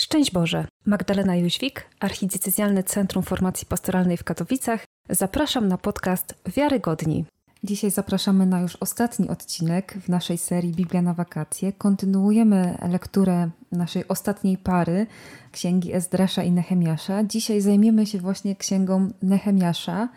Szczęść Boże! Magdalena Jóźwik, Archidiecezjalne Centrum Formacji Pastoralnej w Katowicach. Zapraszam na podcast Wiarygodni. Dzisiaj zapraszamy na już ostatni odcinek w naszej serii Biblia na wakacje. Kontynuujemy lekturę naszej ostatniej pary, księgi Ezdrasza i Nehemiasza. Dzisiaj zajmiemy się właśnie księgą Nehemiasza.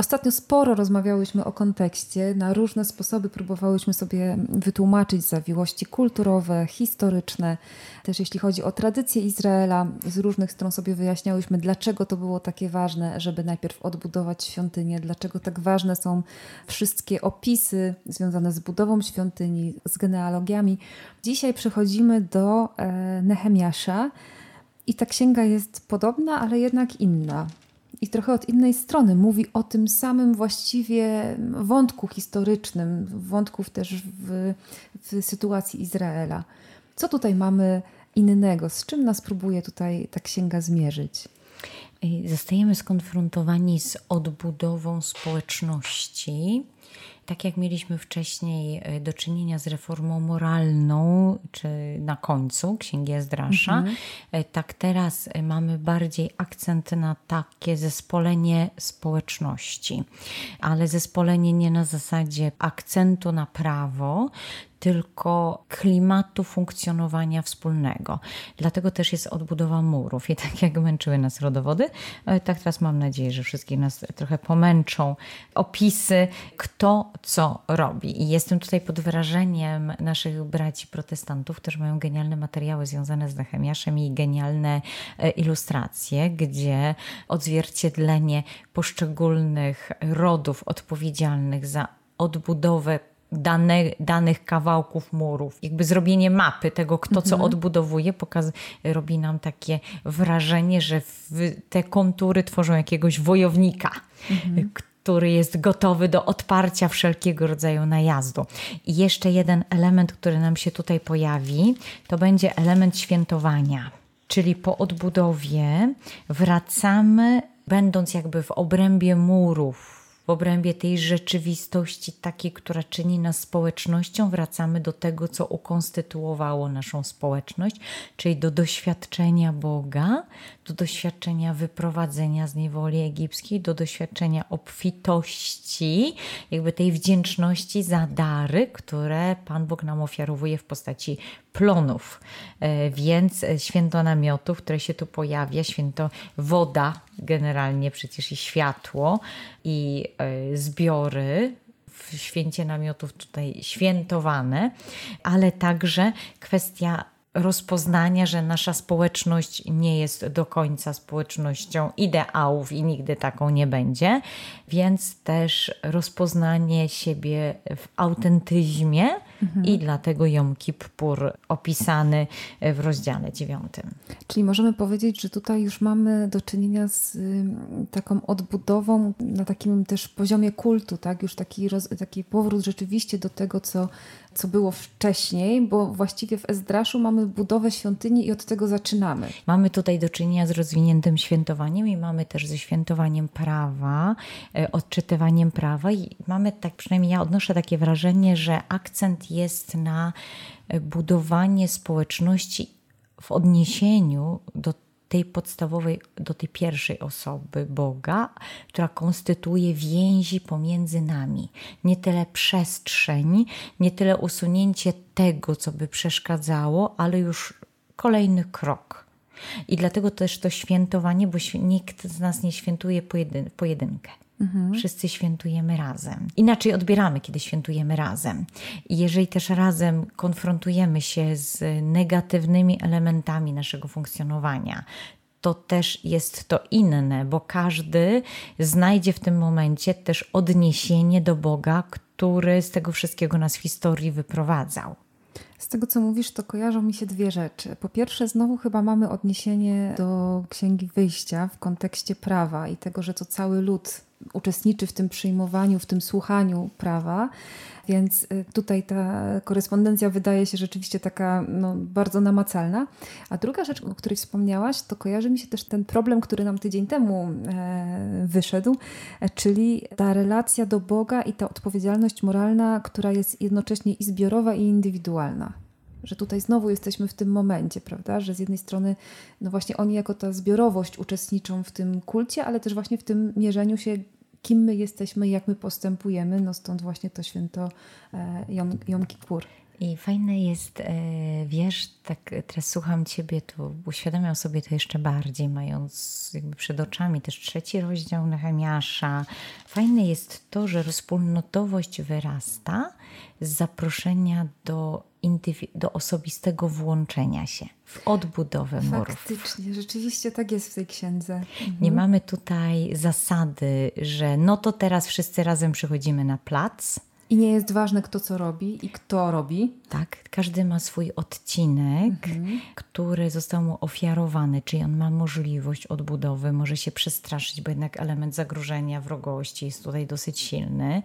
Ostatnio sporo rozmawiałyśmy o kontekście, na różne sposoby próbowałyśmy sobie wytłumaczyć zawiłości kulturowe, historyczne, też jeśli chodzi o tradycję Izraela. Z różnych stron sobie wyjaśniałyśmy, dlaczego to było takie ważne, żeby najpierw odbudować świątynię, dlaczego tak ważne są wszystkie opisy związane z budową świątyni, z genealogiami. Dzisiaj przechodzimy do e, Nehemiasza. I ta księga jest podobna, ale jednak inna i trochę od innej strony mówi o tym samym właściwie wątku historycznym, wątków też w, w sytuacji Izraela. Co tutaj mamy innego? Z czym nas próbuje tutaj ta księga zmierzyć? Zostajemy skonfrontowani z odbudową społeczności tak jak mieliśmy wcześniej e, do czynienia z reformą moralną, czy na końcu Księgi Ezdrasza, mhm. E, tak teraz e, mamy bardziej akcent na takie zespolenie społeczności. Ale zespolenie nie na zasadzie akcentu na prawo, tylko klimatu funkcjonowania wspólnego. Dlatego też jest odbudowa murów. I tak jak męczyły nas rodowody, tak teraz mam nadzieję, że wszystkich nas trochę pomęczą opisy, kto co robi. I jestem tutaj pod wrażeniem naszych braci protestantów, którzy mają genialne materiały związane z Nehemiaszem i genialne e, ilustracje, gdzie odzwierciedlenie poszczególnych rodów odpowiedzialnych za odbudowę dane, danych kawałków murów. Jakby zrobienie mapy tego, kto co mhm. odbudowuje, pokaz, robi nam takie wrażenie, że te kontury tworzą jakiegoś wojownika, mhm który jest gotowy do odparcia wszelkiego rodzaju najazdu. I jeszcze jeden element, który nam się tutaj pojawi, to będzie element świętowania. Czyli po odbudowie wracamy, będąc jakby w obrębie murów, w obrębie tej rzeczywistości takiej, która czyni nas społecznością, wracamy do tego, co ukonstytuowało naszą społeczność, czyli do doświadczenia Boga, do doświadczenia wyprowadzenia z niewoli egipskiej, do doświadczenia obfitości, jakby tej wdzięczności za dary, które Pan Bóg nam ofiarowuje w postaci plonów. E, więc święto namiotów, które się tu pojawia, święto woda, generalnie przecież i światło, i e, zbiory w święcie namiotów tutaj świętowane, ale także kwestia rozpoznania, że nasza społeczność nie jest do końca społecznością ideałów i nigdy taką nie będzie, więc też rozpoznanie siebie w autentyzmie mhm. i dlatego Jom Kippur opisany w rozdziale dziewiątym. Czyli możemy powiedzieć, że tutaj już mamy do czynienia z taką odbudową na takim też poziomie kultu, tak? Już taki, roz, taki powrót rzeczywiście do tego, co co było wcześniej, bo właściwie w Ezdraszu mamy budowę świątyni i od tego zaczynamy. Mamy tutaj do czynienia z rozwiniętym świętowaniem i mamy też ze świętowaniem prawa, e, odczytywaniem prawa i mamy tak, przynajmniej ja odnoszę takie wrażenie, że akcent jest na budowanie społeczności w odniesieniu do tej podstawowej, do tej pierwszej osoby Boga, która konstytuuje więzi pomiędzy nami. Nie tyle przestrzeń, nie tyle usunięcie tego, co by przeszkadzało, ale już kolejny krok. I dlatego też to świętowanie, bo nikt z nas nie świętuje pojedyn pojedynkę. Mhm. Wszyscy świętujemy razem. Inaczej odbieramy, kiedy świętujemy razem. I jeżeli też razem konfrontujemy się z negatywnymi elementami naszego funkcjonowania, to też jest to inne, bo każdy znajdzie w tym momencie też odniesienie do Boga, który z tego wszystkiego nas w historii wyprowadzał. Z tego, co mówisz, to kojarzą mi się dwie rzeczy. Po pierwsze, znowu chyba mamy odniesienie do Księgi Wyjścia w kontekście prawa i tego, że to cały lud uczestniczy w tym przyjmowaniu, w tym słuchaniu prawa. Więc y, tutaj ta korespondencja wydaje się rzeczywiście taka no, bardzo namacalna. A druga rzecz, o której wspomniałaś, to kojarzy mi się też ten problem, który nam tydzień temu e, wyszedł, e, czyli ta relacja do Boga i ta odpowiedzialność moralna, która jest jednocześnie i zbiorowa, i indywidualna. Że tutaj znowu jesteśmy w tym momencie, prawda? Że z jednej strony, no właśnie oni jako ta zbiorowość uczestniczą w tym kulcie, ale też właśnie w tym mierzeniu się, kim my jesteśmy, jak my postępujemy. No stąd właśnie to święto e, Jom, Jom Kippur. I fajne jest, e, wiesz, tak teraz słucham Ciebie, to uświadamiam sobie to jeszcze bardziej, mając jakby przed oczami też trzeci rozdział Nehemiasza. Fajne jest to, że rozpólnotowość wyrasta z zaproszenia do, do osobistego włączenia się w odbudowę murów. Faktycznie, rzeczywiście tak jest w tej księdze. Mhm. Nie mamy tutaj zasady, że no to teraz wszyscy razem przychodzimy na plac, i nie jest ważne, kto co robi i kto robi. Tak, każdy ma swój odcinek, mhm. który został mu ofiarowany, czyli on ma możliwość odbudowy, może się przestraszyć, bo jednak element zagrożenia, wrogości jest tutaj dosyć silny,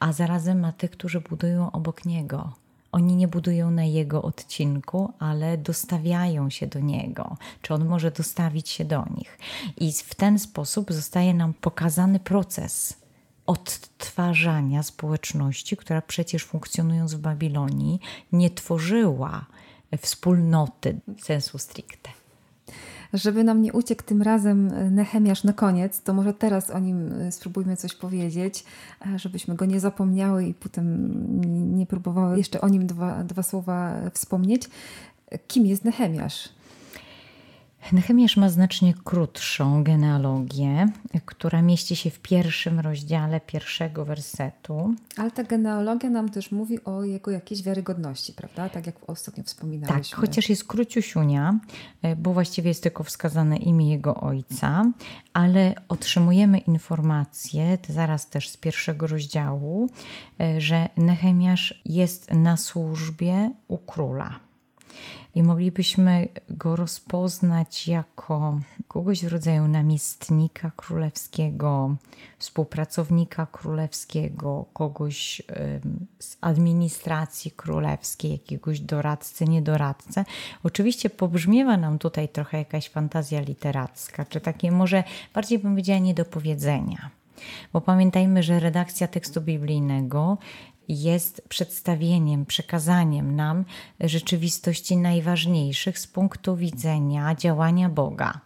a zarazem ma tych, którzy budują obok niego. Oni nie budują na jego odcinku, ale dostawiają się do niego, czy on może dostawić się do nich. I w ten sposób zostaje nam pokazany proces odtwarzania społeczności, która przecież funkcjonując w Babilonii nie tworzyła wspólnoty sensu stricte. Żeby nam nie uciekł tym razem Nehemiasz na koniec, to może teraz o nim e, spróbujmy coś powiedzieć, e, żebyśmy go nie zapomniały i potem nie próbowały jeszcze o nim dwa, dwa słowa wspomnieć. Kim jest Nehemiasz? Nehemiasz ma znacznie krótszą genealogię, która mieści się w pierwszym rozdziale pierwszego wersetu. Ale ta genealogia nam też mówi o jego jakiejś wiarygodności, prawda? Tak jak ostatnio wspominaliśmy. Tak, chociaż jest króciusiunia, e, bo właściwie jest tylko wskazane imię jego ojca, ale otrzymujemy informację, zaraz też z pierwszego rozdziału, e, że Nehemiasz jest na służbie u króla i moglibyśmy go rozpoznać jako kogoś w rodzaju namiestnika królewskiego, współpracownika królewskiego, kogoś z administracji królewskiej, jakiegoś doradcę, niedoradcę. Oczywiście pobrzmiewa nam tutaj trochę jakaś fantazja literacka, czy takie może bardziej bym powiedziała niedopowiedzenia. Bo pamiętajmy, że redakcja tekstu biblijnego jest przedstawieniem, przekazaniem nam rzeczywistości najważniejszych z punktu widzenia działania Boga.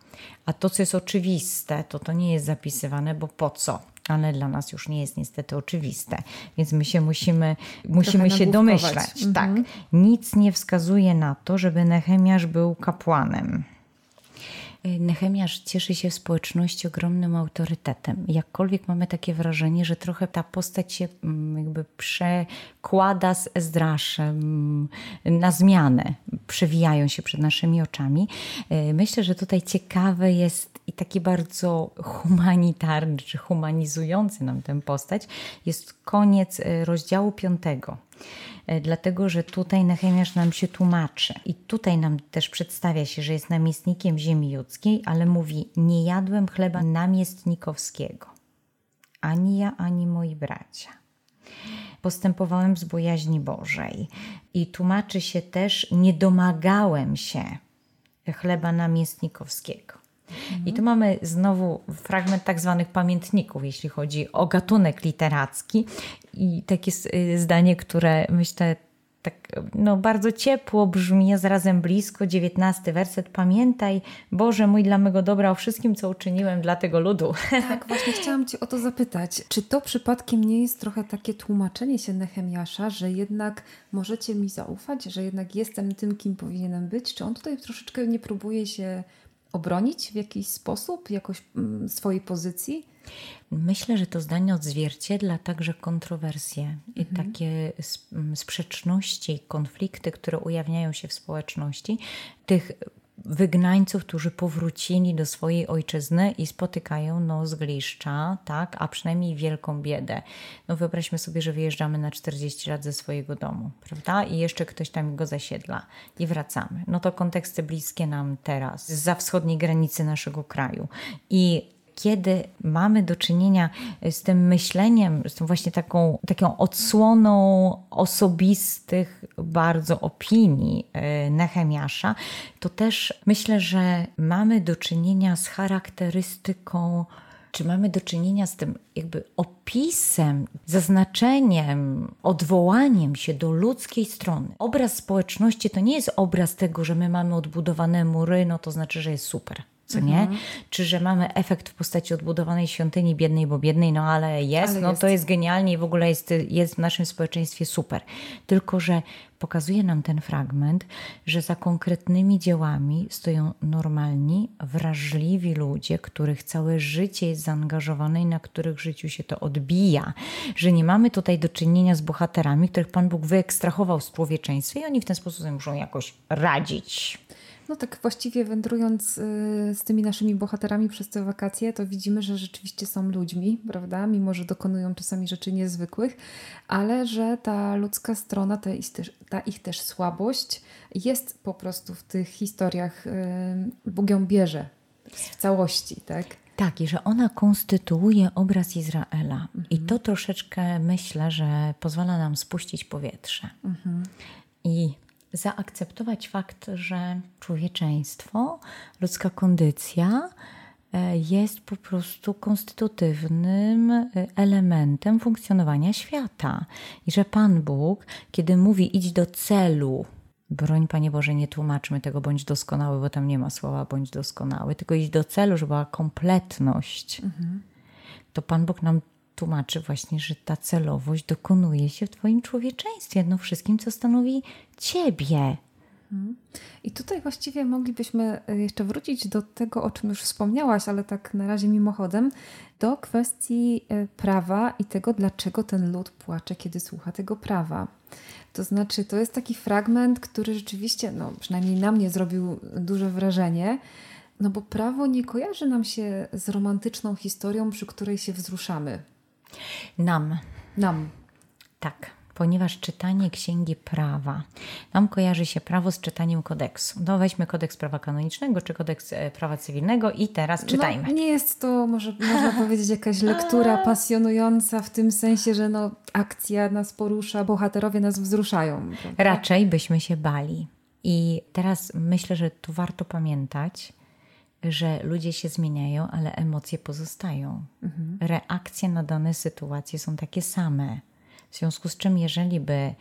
A to, co jest oczywiste, to to nie jest zapisywane, bo po co? ale dla nas już nie jest niestety oczywiste, więc my się musimy, musimy się domyślać. Mhm. Tak, nic nie wskazuje na to, żeby Nehemiasz był kapłanem. Y, Nehemiasz cieszy się w społeczności ogromnym autorytetem. Jakkolwiek mamy takie wrażenie, że trochę ta postać się mm, jakby przekłada z Ezdraszem mm, na zmianę, przewijają się przed naszymi oczami. Y, myślę, że tutaj ciekawe jest i taki bardzo humanitarny czy humanizujący nam tę postać jest koniec y, rozdziału piątego dlatego że tutaj Nehemiasz nam się tłumaczy i tutaj nam też przedstawia się, że jest namiestnikiem ziemi judzkiej, ale mówi: Nie jadłem chleba namiestnikowskiego, ani ja, ani moi bracia. Postępowałem z bojaźni Bożej i tłumaczy się też: Nie domagałem się chleba namiestnikowskiego. I tu mamy znowu fragment tak zwanych pamiętników, jeśli chodzi o gatunek literacki. I takie y, zdanie, które myślę tak no, bardzo ciepło brzmi, a zarazem blisko, dziewiętnasty werset. Pamiętaj, Boże mój, dla mego dobra o wszystkim, co uczyniłem dla tego ludu. Tak, właśnie chciałam Cię o to zapytać. Czy to przypadkiem nie jest trochę takie tłumaczenie się Nehemiasza, że jednak możecie mi zaufać, że jednak jestem tym, kim powinienem być? Czy on tutaj troszeczkę nie próbuje się obronić w jakiś sposób, jakoś mm, swojej pozycji? Myślę, że to zdanie odzwierciedla także kontrowersje i mhm. takie mm, sprzeczności, konflikty, które ujawniają się w społeczności, tych wygnańców, którzy powrócili do swojej ojczyzny i spotykają no, zgliszcza, tak, a przynajmniej wielką biedę. No wyobraźmy sobie, że wyjeżdżamy na 40 lat ze swojego domu, prawda? I jeszcze ktoś tam go zasiedla i wracamy. No to konteksty bliskie nam teraz, za wschodniej granicy naszego kraju. I kiedy mamy do czynienia z tym myśleniem, z tą właśnie taką, taką odsłoną osobistych bardzo opinii e, Nehemiasza, to też myślę, że mamy do czynienia z charakterystyką Czy mamy do czynienia z tym jakby opisem, zaznaczeniem, odwołaniem się do ludzkiej strony? Obraz społeczności to nie jest obraz tego, że my mamy odbudowane mury, no to znaczy, że jest super co nie? Mhm. Czy że mamy efekt w postaci odbudowanej świątyni biednej, bo biednej, no ale jest, ale no jest. to jest genialnie i w ogóle jest, jest w naszym społeczeństwie super. Tylko, że pokazuje nam ten fragment, że za konkretnymi dziełami stoją normalni, wrażliwi ludzie, których całe życie jest zaangażowane i na których życiu się to odbija. Że nie mamy tutaj do czynienia z bohaterami, których Pan Bóg wyekstrahował z człowieczeństwa i oni w ten sposób muszą jakoś radzić. No tak właściwie wędrując y, z tymi naszymi bohaterami przez te wakacje, to widzimy, że rzeczywiście są ludźmi, prawda? Mimo, że dokonują czasami rzeczy niezwykłych, ale że ta ludzka strona, ta ich też, ta ich też słabość jest po prostu w tych historiach y, Bóg ją bierze w całości, tak? Tak, i że ona konstytuuje obraz Izraela. Mhm. I to troszeczkę myślę, że pozwala nam spuścić powietrze. Mhm. I zaakceptować fakt, że człowieczeństwo, ludzka kondycja e, jest po prostu konstytutywnym e, elementem funkcjonowania świata. I że Pan Bóg, kiedy mówi idź do celu, broń Panie Boże, nie tłumaczmy tego bądź doskonały, bo tam nie ma słowa bądź doskonały, tylko idź do celu, żeby była kompletność. Mhm. To Pan Bóg nam tłumaczy właśnie, że ta celowość dokonuje się w Twoim człowieczeństwie, no wszystkim, co stanowi Ciebie. Mhm. I tutaj właściwie moglibyśmy e, jeszcze wrócić do tego, o czym już wspomniałaś, ale tak na razie mimochodem, do kwestii e, prawa i tego, dlaczego ten lud płacze, kiedy słucha tego prawa. To znaczy, to jest taki fragment, który rzeczywiście, no przynajmniej na mnie zrobił duże wrażenie, no bo prawo nie kojarzy nam się z romantyczną historią, przy której się wzruszamy. Nam. Nam. Tak, ponieważ czytanie księgi prawa, nam kojarzy się prawo z czytaniem kodeksu. No weźmy kodeks prawa kanonicznego czy kodeks e, prawa cywilnego i teraz no, czytajmy. No, nie jest to, może można powiedzieć, jakaś lektura pasjonująca w tym sensie, że no, akcja nas porusza, bohaterowie nas wzruszają. Prawda? Raczej byśmy się bali. I teraz myślę, że tu warto pamiętać, że ludzie się zmieniają, ale emocje pozostają. Mhm. Reakcje na dane sytuacje są takie same. W związku z czym, jeżeli by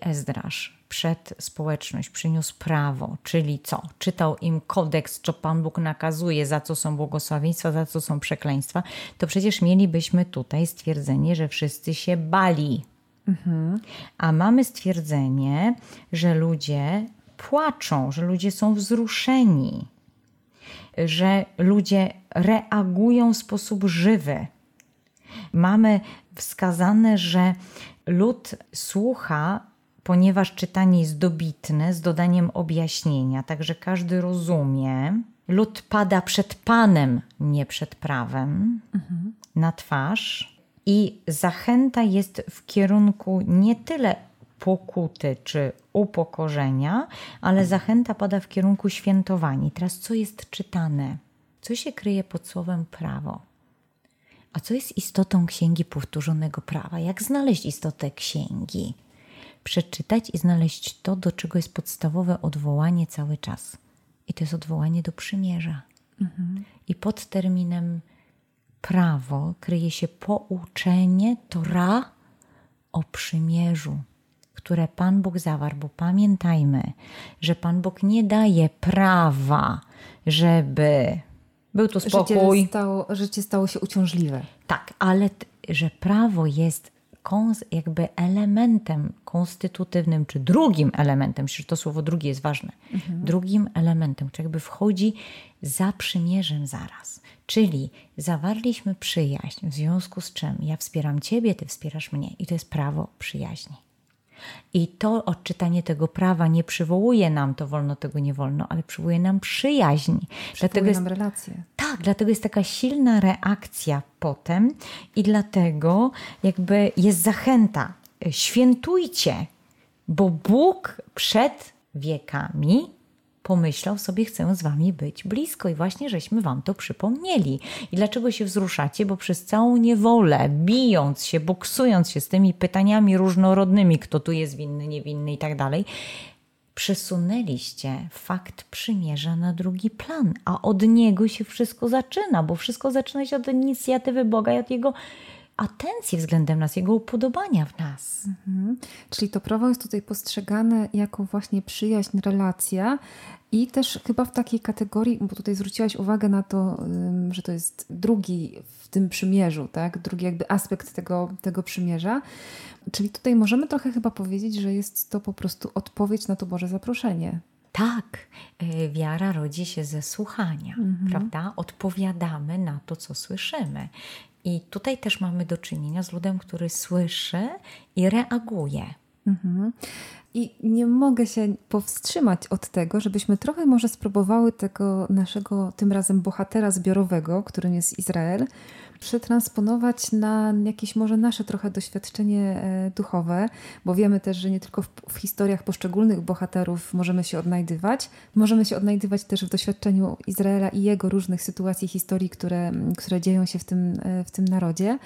Ezdrasz przed społeczność przyniósł prawo, czyli co? Czytał im kodeks, co Pan Bóg nakazuje, za co są błogosławieństwa, za co są przekleństwa, to przecież mielibyśmy tutaj stwierdzenie, że wszyscy się bali. Mhm. A mamy stwierdzenie, że ludzie płaczą, że ludzie są wzruszeni że ludzie reagują w sposób żywy. Mamy wskazane, że lud słucha, ponieważ czytanie jest dobitne, z dodaniem objaśnienia, także każdy rozumie. Lud pada przed Panem, nie przed prawem, mhm. na twarz. I zachęta jest w kierunku nie tyle pokuty czy upokorzenia, ale zachęta pada w kierunku świętowania. Teraz co jest czytane? Co się kryje pod słowem prawo? A co jest istotą księgi powtórzonego prawa? Jak znaleźć istotę księgi? Przeczytać i znaleźć to, do czego jest podstawowe odwołanie cały czas. I to jest odwołanie do przymierza. Mhm. I pod terminem prawo kryje się pouczenie Tora o przymierzu które Pan Bóg zawarł, bo pamiętajmy, że Pan Bóg nie daje prawa, żeby był tu spokój. Życie stało, życie stało się uciążliwe. Tak, ale że prawo jest jakby elementem konstytutywnym, czy drugim elementem, myślę, że to słowo drugie jest ważne, mhm. drugim elementem, który jakby wchodzi za przymierzem zaraz. Czyli zawarliśmy przyjaźń, w związku z czym ja wspieram Ciebie, Ty wspierasz mnie i to jest prawo przyjaźni. I to odczytanie tego prawa nie przywołuje nam to wolno, tego nie wolno, ale przywołuje nam przyjaźń. Przywołuje dlatego jest, nam relacje. Tak, dlatego jest taka silna reakcja potem i dlatego jakby jest zachęta. Świętujcie, bo Bóg przed wiekami pomyślał sobie, chcę z wami być blisko i właśnie żeśmy wam to przypomnieli. I dlaczego się wzruszacie? Bo przez całą niewolę, bijąc się, boksując się z tymi pytaniami różnorodnymi, kto tu jest winny, niewinny i tak dalej, przesunęliście fakt przymierza na drugi plan, a od niego się wszystko zaczyna, bo wszystko zaczyna się od inicjatywy Boga i od jego atencji względem nas, jego upodobania w nas. Mhm. Czyli to prawo jest tutaj postrzegane jako właśnie przyjaźń, relacja i też chyba w takiej kategorii, bo tutaj zwróciłaś uwagę na to, że to jest drugi w tym przymierzu, tak? drugi jakby aspekt tego, tego przymierza. Czyli tutaj możemy trochę chyba powiedzieć, że jest to po prostu odpowiedź na to Boże zaproszenie. Tak, e, wiara rodzi się ze słuchania, mhm. prawda? Odpowiadamy na to, co słyszymy. I tutaj też mamy do czynienia z ludem, który słyszy i reaguje. Mhm. I nie mogę się powstrzymać od tego, żebyśmy trochę może spróbowały tego naszego tym razem bohatera zbiorowego, którym jest Izrael, przetransponować na jakieś może nasze trochę doświadczenie e, duchowe, bo wiemy też, że nie tylko w, historiach poszczególnych bohaterów możemy się odnajdywać, możemy się odnajdywać też w doświadczeniu Izraela i jego różnych sytuacji, historii, które, które dzieją się w tym, e, w tym narodzie.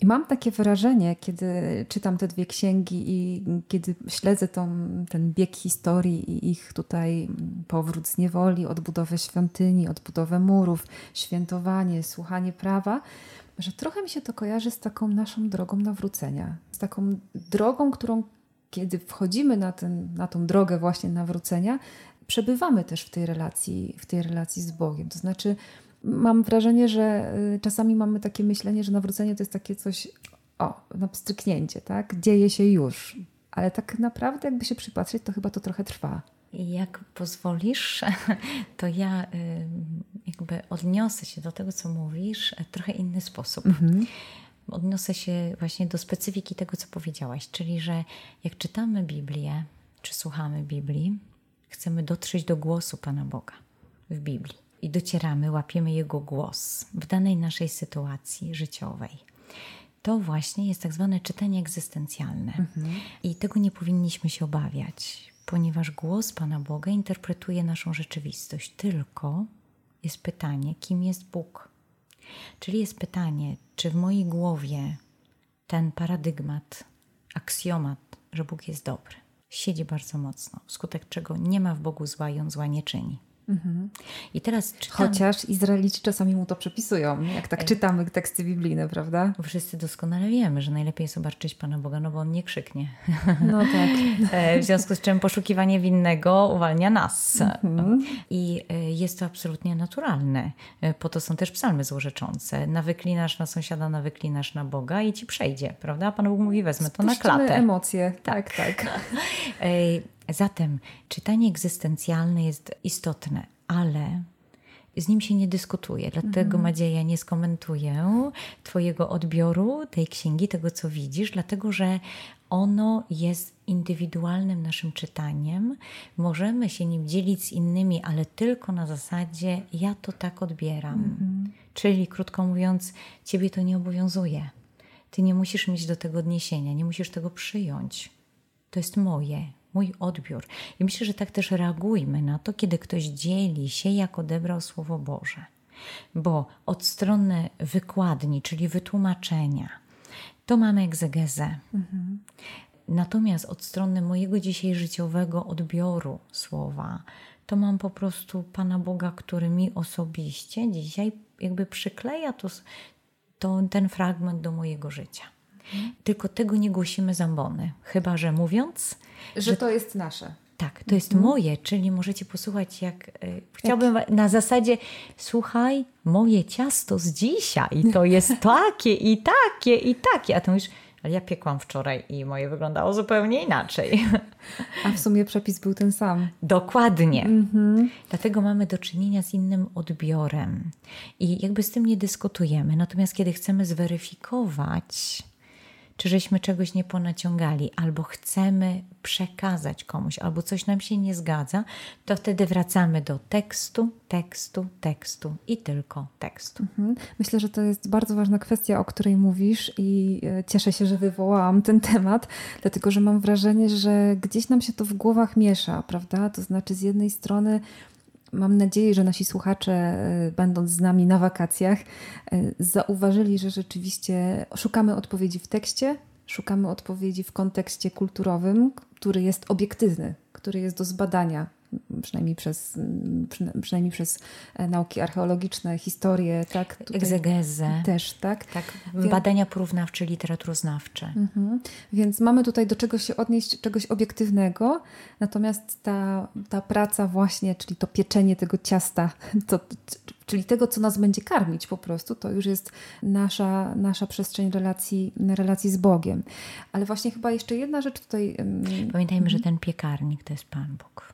I mam takie wrażenie, kiedy czytam te dwie księgi i kiedy śledzę tą, ten bieg historii i ich tutaj powrót z niewoli, odbudowę świątyni, odbudowę murów, świętowanie, słuchanie prawa, że trochę mi się to kojarzy z taką naszą drogą nawrócenia. Z taką drogą, którą kiedy wchodzimy na, ten, na tą drogę właśnie nawrócenia, przebywamy też w tej relacji, w tej relacji z Bogiem. To znaczy, mam wrażenie, że y, czasami mamy takie myślenie, że nawrócenie to jest takie coś, o, na pstryknięcie, tak? Dzieje się już. Ale tak naprawdę, jakby się przypatrzeć, to chyba to trochę trwa. Jak pozwolisz, to ja y, jakby odniosę się do tego, co mówisz, w trochę inny sposób. Mhm. Odniosę się właśnie do specyfiki tego, co powiedziałaś, czyli że jak czytamy Biblię, czy słuchamy Biblii, chcemy dotrzeć do głosu Pana Boga w Biblii i docieramy, łapiemy Jego głos w danej naszej sytuacji życiowej. To właśnie jest tak zwane czytanie egzystencjalne. Mhm. I tego nie powinniśmy się obawiać, ponieważ głos Pana Boga interpretuje naszą rzeczywistość. Tylko jest pytanie, kim jest Bóg? Czyli jest pytanie, czy w mojej głowie ten paradygmat, aksjomat, że Bóg jest dobry, siedzi bardzo mocno, wskutek czego nie ma w Bogu zła i on zła nie czyni. Mhm. I teraz czytam... Chociaż Izraelici czasami mu to przepisują, jak tak czytamy teksty biblijne, prawda? Wszyscy doskonale wiemy, że najlepiej jest obarczyć Pana Boga, no bo On nie krzyknie. No tak. E, w związku z czym poszukiwanie winnego uwalnia nas. Mhm. I e, jest to absolutnie naturalne. E, po to są też psalmy złorzeczące. Nawyklinasz na sąsiada, nawyklinasz na Boga i ci przejdzie, prawda? Pan Bóg mówi, wezmę to Spuścimy na klatę. emocje, tak, tak. tak. Zatem czytanie egzystencjalne jest istotne, ale z nim się nie dyskutuje. Dlatego, mhm. Madzieja, nie skomentuję Twojego odbioru tej księgi, tego co widzisz, dlatego że ono jest indywidualnym naszym czytaniem. Możemy się nim dzielić z innymi, ale tylko na zasadzie ja to tak odbieram. Mhm. Czyli, krótko mówiąc, Ciebie to nie obowiązuje. Ty nie musisz mieć do tego odniesienia, nie musisz tego przyjąć. To jest moje, mój odbiór. I myślę, że tak też reagujmy na to, kiedy ktoś dzieli się, jak odebrał Słowo Boże. Bo od strony wykładni, czyli wytłumaczenia, to mamy egzegezę. Mhm. Natomiast od strony mojego dzisiaj życiowego odbioru słowa, to mam po prostu Pana Boga, który mi osobiście dzisiaj jakby przykleja to, to, ten fragment do mojego życia. Tylko tego nie głosimy zambony, chyba że mówiąc, że, że to jest nasze. Tak, to jest mhm. moje, czyli możecie posłuchać, jak y, chciałbym na zasadzie, słuchaj, moje ciasto z dzisiaj to jest takie i takie i takie, a to już, ale ja piekłam wczoraj i moje wyglądało zupełnie inaczej. A w sumie przepis był ten sam. Dokładnie. Mhm. Dlatego mamy do czynienia z innym odbiorem i jakby z tym nie dyskutujemy. Natomiast kiedy chcemy zweryfikować, czy żeśmy czegoś nie ponaciągali, albo chcemy przekazać komuś, albo coś nam się nie zgadza, to wtedy wracamy do tekstu, tekstu, tekstu i tylko tekstu. Mhm. Myślę, że to jest bardzo ważna kwestia, o której mówisz, i e, cieszę się, że wywołałam ten temat, dlatego że mam wrażenie, że gdzieś nam się to w głowach miesza, prawda? To znaczy, z jednej strony Mam nadzieję, że nasi słuchacze, e, będąc z nami na wakacjach, e, zauważyli, że rzeczywiście szukamy odpowiedzi w tekście, szukamy odpowiedzi w kontekście kulturowym, który jest obiektywny, który jest do zbadania przynajmniej przez, przynajmniej przez e, nauki archeologiczne, historię, tak? Tutaj Egzegezę. Też, tak? Tak, badania porównawcze, literaturoznawcze. Mhm. Więc mamy tutaj do czegoś się odnieść, czegoś obiektywnego, natomiast ta, ta praca właśnie, czyli to pieczenie tego ciasta, to, czyli tego, co nas będzie karmić po prostu, to już jest nasza, nasza przestrzeń relacji, relacji z Bogiem. Ale właśnie chyba jeszcze jedna rzecz tutaj... Pamiętajmy, że ten piekarnik to jest Pan Bóg.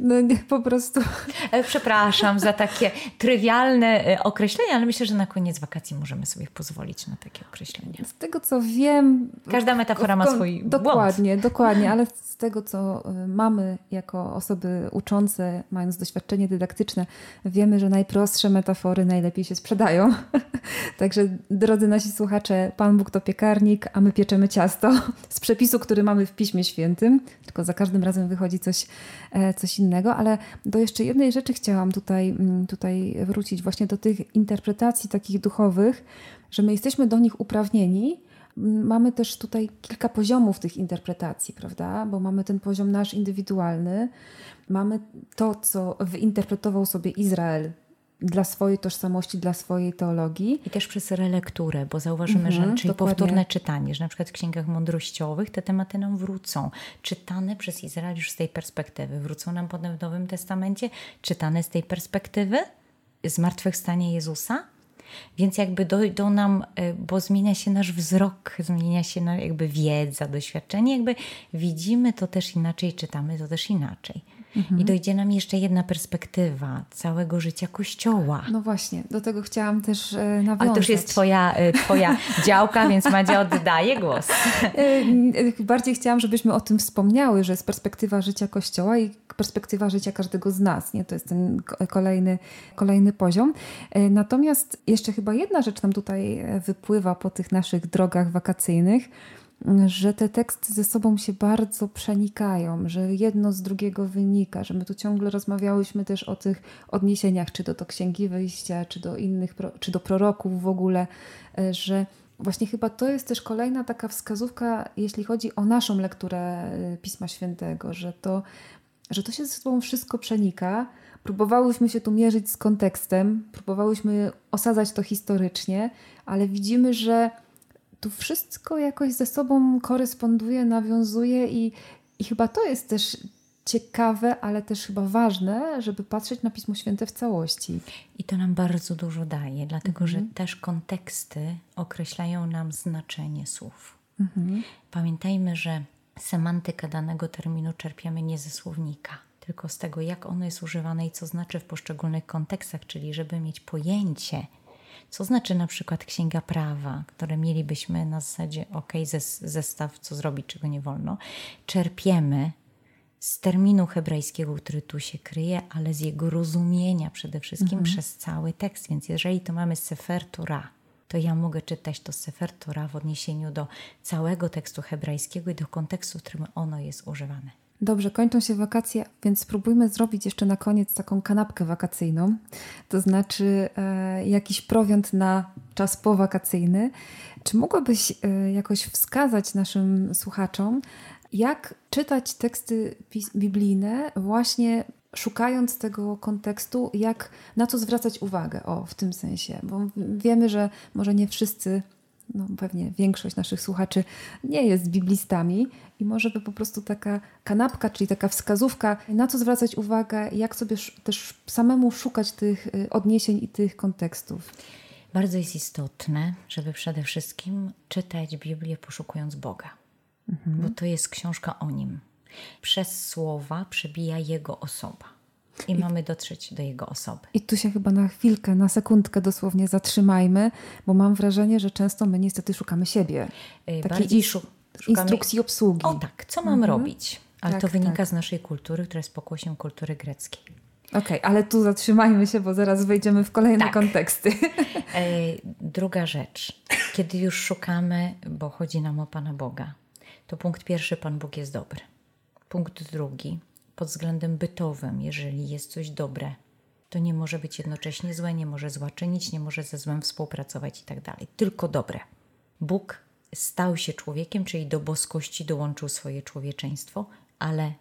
No nie, po prostu. E, przepraszam za takie trywialne e, określenia, ale myślę, że na koniec wakacji możemy sobie pozwolić na takie określenia. Z tego co wiem. Każda metafora ma swój Dokładnie, błąd. dokładnie, ale z tego co e, mamy jako osoby uczące, mając doświadczenie dydaktyczne, wiemy, że najprostsze metafory najlepiej się sprzedają. Także drodzy nasi słuchacze, Pan Bóg to piekarnik, a my pieczemy ciasto z przepisu, który mamy w Piśmie Świętym, tylko za każdym razem wychodzi coś, coś coś innego, ale do jeszcze jednej rzeczy chciałam tutaj, mm, tutaj wrócić, właśnie do tych interpretacji takich duchowych, że my jesteśmy do nich uprawnieni. Mm, mamy też tutaj kilka poziomów tych interpretacji, prawda? Bo mamy ten poziom nasz indywidualny, mamy to, co wyinterpretował sobie Izrael dla swojej tożsamości, dla swojej teologii. I też przez relekturę, bo zauważymy, że mhm, czyli dokładnie. powtórne czytanie, że na przykład w księgach mądrościowych te tematy nam wrócą. Czytane przez Izrael już z tej perspektywy. Wrócą nam potem w Nowym Testamencie, czytane z tej perspektywy zmartwychwstania Jezusa. Więc jakby dojdą nam, e, bo zmienia się nasz wzrok, zmienia się jakby wiedza, doświadczenie, jakby widzimy to też inaczej, czytamy to też inaczej. Mhm. I dojdzie nam jeszcze jedna perspektywa całego życia Kościoła. No właśnie, do tego chciałam też nawiązać. Ale to już jest Twoja, e, twoja działka, więc Madzia oddaje głos. E, bardziej chciałam, żebyśmy o tym wspomniały, że jest perspektywa życia Kościoła i perspektywa życia każdego z nas. Nie? To jest ten kolejny, kolejny poziom. E, natomiast jeszcze chyba jedna rzecz nam tutaj wypływa po tych naszych drogach wakacyjnych, że te teksty ze sobą się bardzo przenikają, że jedno z drugiego wynika, że my tu ciągle rozmawiałyśmy też o tych odniesieniach, czy do, do Księgi Wyjścia, czy do innych, czy do proroków w ogóle, e, że właśnie chyba to jest też kolejna taka wskazówka, jeśli chodzi o naszą lekturę e, Pisma Świętego, że to, że to się ze sobą wszystko przenika. Próbowałyśmy się tu mierzyć z kontekstem, próbowałyśmy osadzać to historycznie, ale widzimy, że tu wszystko jakoś ze sobą koresponduje, nawiązuje i, i chyba to jest też ciekawe, ale też chyba ważne, żeby patrzeć na Pismo Święte w całości. I to nam bardzo dużo daje, dlatego mhm. że też konteksty określają nam znaczenie słów. Mhm. Pamiętajmy, że semantykę danego terminu czerpiemy nie ze słownika, tylko z tego, jak ono jest używane i co znaczy w poszczególnych kontekstach, czyli żeby mieć pojęcie, co znaczy na przykład księga prawa, które mielibyśmy na zasadzie ok, zestaw, co zrobić, czego nie wolno, czerpiemy z terminu hebrajskiego, który tu się kryje, ale z jego rozumienia przede wszystkim mhm. przez cały tekst. Więc jeżeli to mamy Sefer Torah, to ja mogę czytać to Sefer Torah w odniesieniu do całego tekstu hebrajskiego i do kontekstu, w którym ono jest używane. Dobrze, kończą się wakacje, więc spróbujmy zrobić jeszcze na koniec taką kanapkę wakacyjną, to znaczy e, jakiś prowiant na czas powakacyjny. Czy mogłabyś e, jakoś wskazać naszym słuchaczom, jak czytać teksty biblijne właśnie szukając tego kontekstu, jak na co zwracać uwagę, o w tym sensie, bo wiemy, że może nie wszyscy no pewnie większość naszych słuchaczy nie jest biblistami i może by po prostu taka kanapka, czyli taka wskazówka, na co zwracać uwagę, jak sobie też samemu szukać tych y, odniesień i tych kontekstów. Bardzo jest istotne, żeby przede wszystkim czytać Biblię poszukując Boga, mhm. bo to jest książka o Nim. Przez słowa przebija Jego osoba. I, I, mamy dotrzeć do jego osoby. I tu się chyba na chwilkę, na sekundkę dosłownie zatrzymajmy, bo mam wrażenie, że często my niestety szukamy siebie. Yy, Takiej szukamy... instrukcji obsługi. O tak, co mam mhm. robić? Ale tak, to wynika tak. z naszej kultury, która jest pokłosiem kultury greckiej. Okej, okay, ale tu zatrzymajmy się, bo zaraz wejdziemy w kolejne tak. konteksty. E, druga rzecz. Kiedy już szukamy, bo chodzi nam o Pana Boga, to punkt pierwszy, Pan Bóg jest dobry. Punkt drugi, pod względem bytowym, jeżeli jest coś dobre, to nie może być jednocześnie złe, nie może zła czynić, nie może ze złem współpracować i tak dalej. Tylko dobre. Bóg stał się człowiekiem, czyli do boskości dołączył swoje człowieczeństwo, ale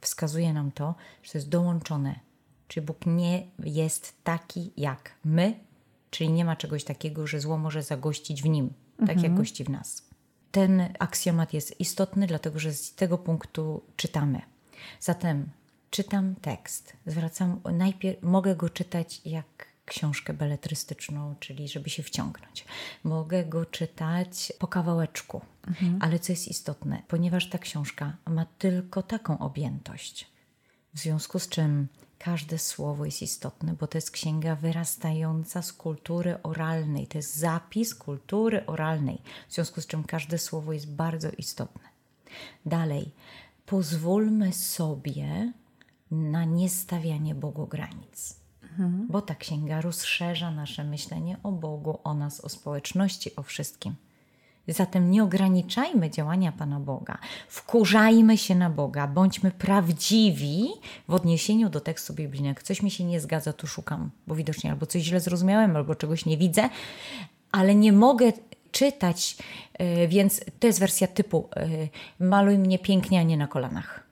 wskazuje nam to, że to jest dołączone. Czyli Bóg nie jest taki jak my, czyli nie ma czegoś takiego, że zło może zagościć w nim, tak jak gości w nas. Ten aksjomat jest istotny, dlatego że z tego punktu czytamy. Zatem czytam tekst. Zwracam, najpierw mogę go czytać jak książkę beletrystyczną, czyli żeby się wciągnąć. Mogę go czytać po kawałeczku, ale co jest istotne, ponieważ ta książka ma tylko taką objętość, w związku z czym każde słowo jest istotne, bo to jest księga wyrastająca z kultury oralnej, to jest zapis kultury oralnej, w związku z czym każde słowo jest bardzo istotne. Dalej, pozwólmy sobie na niestawianie Bogu granic. Bo ta księga rozszerza nasze myślenie o Bogu, o nas, o społeczności, o wszystkim. Zatem nie ograniczajmy działania Pana Boga, wkurzajmy się na Boga, bądźmy prawdziwi w odniesieniu do tekstu biblijnego. Jak coś mi się nie zgadza, to szukam, bo widocznie albo coś źle zrozumiałem, albo czegoś nie widzę, ale nie mogę czytać, yy, więc to jest wersja typu yy, maluj mnie pięknie, a nie na kolanach.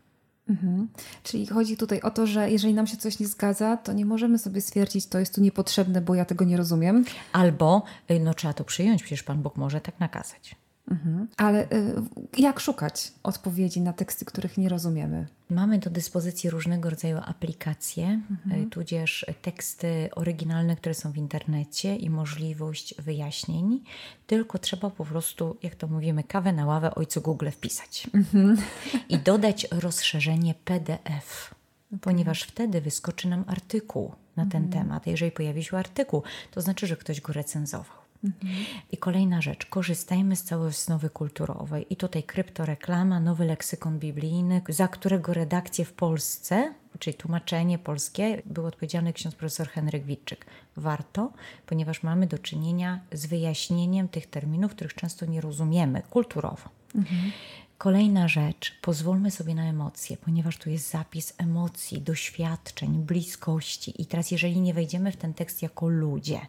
Mhm. Czyli chodzi tutaj o to, że jeżeli nam się coś nie zgadza, to nie możemy sobie stwierdzić, to jest tu niepotrzebne, bo ja tego nie rozumiem. Albo y, no trzeba to przyjąć, przecież Pan Bóg może tak nakazać. Mhm. Ale y, jak szukać odpowiedzi na teksty, których nie rozumiemy? Mamy do dyspozycji różnego rodzaju aplikacje, mhm. tudzież teksty oryginalne, które są w internecie i możliwość wyjaśnień. Tylko trzeba po prostu, jak to mówimy, kawę na ławę ojcu Google wpisać mhm. i dodać rozszerzenie PDF. Okay. Ponieważ wtedy wyskoczy nam artykuł na ten mhm. temat. Jeżeli pojawi się artykuł, to znaczy, że ktoś go recenzował. Mhm. I kolejna rzecz, korzystajmy z całej osnowy kulturowej. I tutaj kryptoreklama, nowy leksykon biblijny, za którego redakcję w Polsce, czyli tłumaczenie polskie, był odpowiedzialny ksiądz profesor Henryk Witczyk. Warto, ponieważ mamy do czynienia z wyjaśnieniem tych terminów, których często nie rozumiemy kulturowo. Mhm. Kolejna rzecz, pozwólmy sobie na emocje, ponieważ tu jest zapis emocji, doświadczeń, bliskości. I teraz, jeżeli nie wejdziemy w ten tekst jako ludzie,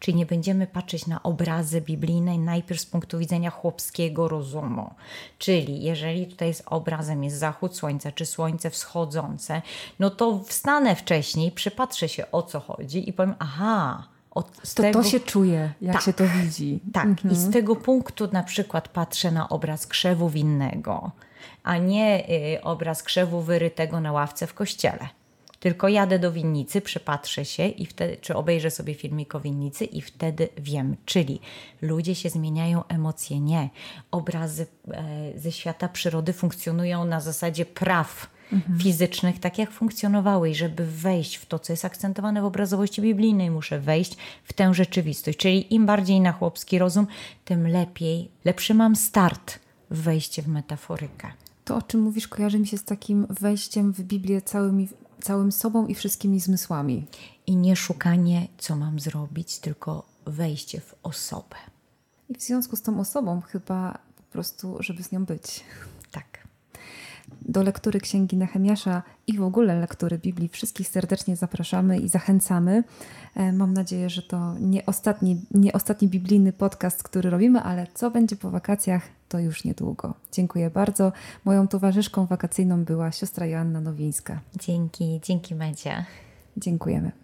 Czyli nie będziemy patrzeć na obrazy biblijne najpierw z punktu widzenia chłopskiego rozumu. Czyli jeżeli tutaj jest obrazem jest zachód słońca czy słońce wschodzące, no to wstanę wcześniej, przypatrzę się o co chodzi i powiem, aha, od, to, tego, to się czuje, jak tak, się to widzi. Tak, mhm. i z tego punktu na przykład patrzę na obraz krzewu winnego, a nie y, obraz krzewu wyrytego na ławce w kościele. Tylko jadę do winnicy, przypatrzę się i wtedy, czy obejrzę sobie filmik o winnicy i wtedy wiem. Czyli ludzie się zmieniają, emocje nie. Obrazy e, ze świata przyrody funkcjonują na zasadzie praw mhm. fizycznych, tak jak funkcjonowały. I żeby wejść w to, co jest akcentowane w obrazowości biblijnej, muszę wejść w tę rzeczywistość. Czyli im bardziej na chłopski rozum, tym lepiej, lepszy mam start w wejście w metaforykę. To, o czym mówisz, kojarzy mi się z takim wejściem w Biblię całymi całym sobą i wszystkimi zmysłami. I nie szukanie, co mam zrobić, tylko wejście w osobę. I w związku z tą osobą, chyba po prostu, żeby z nią być. Tak. Do lektury Księgi Nehemiasza i w ogóle lektury Biblii wszystkich serdecznie zapraszamy i zachęcamy. E, mam nadzieję, że to nie ostatni, nie ostatni biblijny podcast, który robimy, ale co będzie po wakacjach, to już niedługo. Dziękuję bardzo. Moją towarzyszką wakacyjną była siostra Joanna Nowińska. Dzięki, dzięki Madzia. Dziękujemy.